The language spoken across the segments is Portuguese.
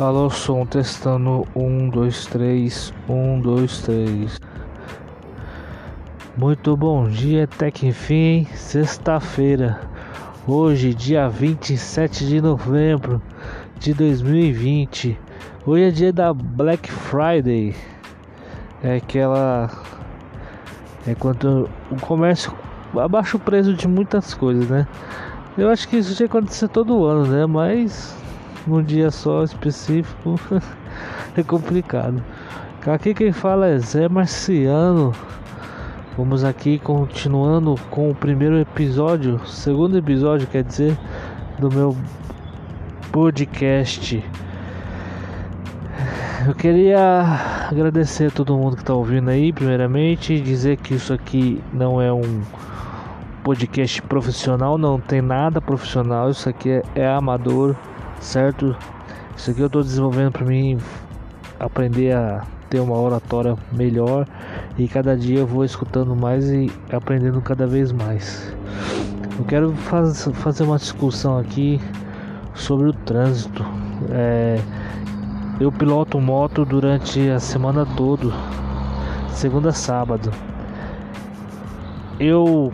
Alô, som testando. Um, dois, três. Um, dois, três. Muito bom dia, até que enfim, sexta-feira. Hoje, dia 27 de novembro de 2020. Hoje é dia da Black Friday. É aquela. É quando o comércio abaixa o preço de muitas coisas, né? Eu acho que isso já acontece todo ano, né? Mas num dia só específico é complicado. Aqui quem fala é Zé Marciano. Vamos aqui continuando com o primeiro episódio, segundo episódio, quer dizer, do meu podcast. Eu queria agradecer a todo mundo que está ouvindo aí, primeiramente, dizer que isso aqui não é um podcast profissional, não tem nada profissional, isso aqui é, é amador certo? Isso aqui eu estou desenvolvendo para mim aprender a ter uma oratória melhor e cada dia eu vou escutando mais e aprendendo cada vez mais. Eu quero faz, fazer uma discussão aqui sobre o trânsito. É, eu piloto moto durante a semana toda, segunda a sábado. Eu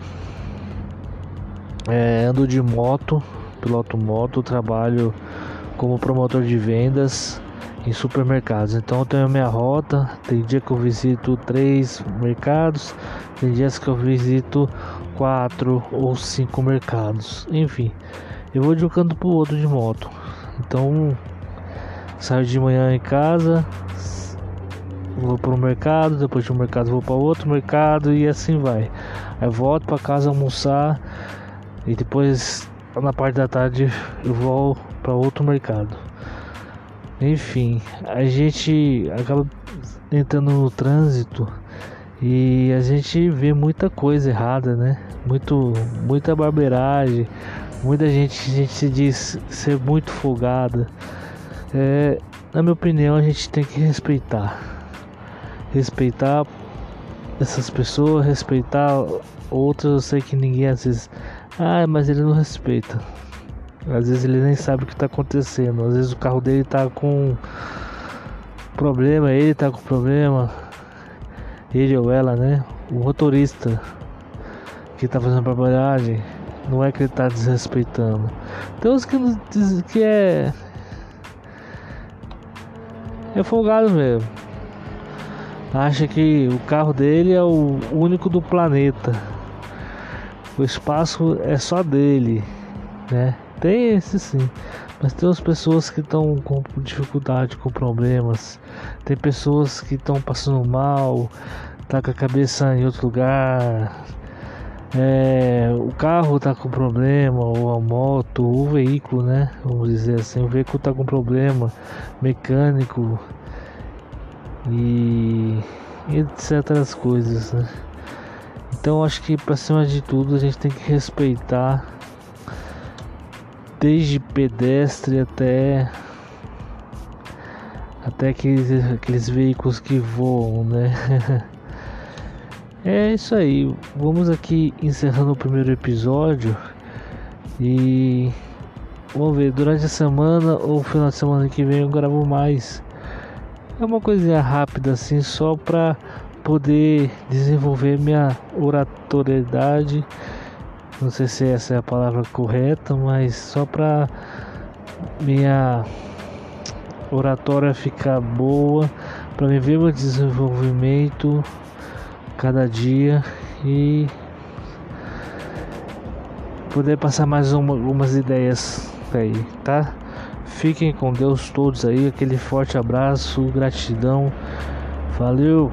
é, ando de moto, piloto moto, trabalho como promotor de vendas em supermercados. Então eu tenho a minha rota. Tem dia que eu visito três mercados, tem dias que eu visito quatro ou cinco mercados. Enfim, eu vou de um canto para o outro de moto. Então saio de manhã em casa, vou para o mercado, depois de um mercado vou para outro mercado e assim vai. Aí volto para casa almoçar e depois na parte da tarde eu vou para outro mercado. Enfim, a gente acaba entrando no trânsito e a gente vê muita coisa errada, né? Muito, muita barbeiragem, muita gente, a gente se diz ser muito folgada. É, na minha opinião, a gente tem que respeitar, respeitar essas pessoas, respeitar outras. Eu sei que ninguém às vezes, ah, mas ele não respeita. Às vezes ele nem sabe o que está acontecendo. Às vezes o carro dele está com problema, ele está com problema. Ele ou ela, né? O motorista que está fazendo barbeiragem, não é que ele está desrespeitando. Tem uns que, que é. É folgado mesmo. Acha que o carro dele é o único do planeta. O espaço é só dele, né? Tem esse sim. Mas tem as pessoas que estão com dificuldade, com problemas. Tem pessoas que estão passando mal, tá com a cabeça em outro lugar. É, o carro tá com problema, ou a moto, ou o veículo, né? Vamos dizer assim, o veículo tá com problema mecânico e etc. As coisas, né? Então acho que para cima de tudo a gente tem que respeitar desde pedestre até até aqueles, aqueles veículos que voam, né? é isso aí. Vamos aqui encerrando o primeiro episódio e vamos ver durante a semana ou final de semana que vem eu gravo mais. É uma coisinha rápida assim, só para poder desenvolver minha oratoriedade não sei se essa é a palavra correta, mas só para minha oratória ficar boa, para me ver meu desenvolvimento cada dia e poder passar mais uma, algumas ideias aí, tá? Fiquem com Deus todos aí, aquele forte abraço, gratidão, valeu!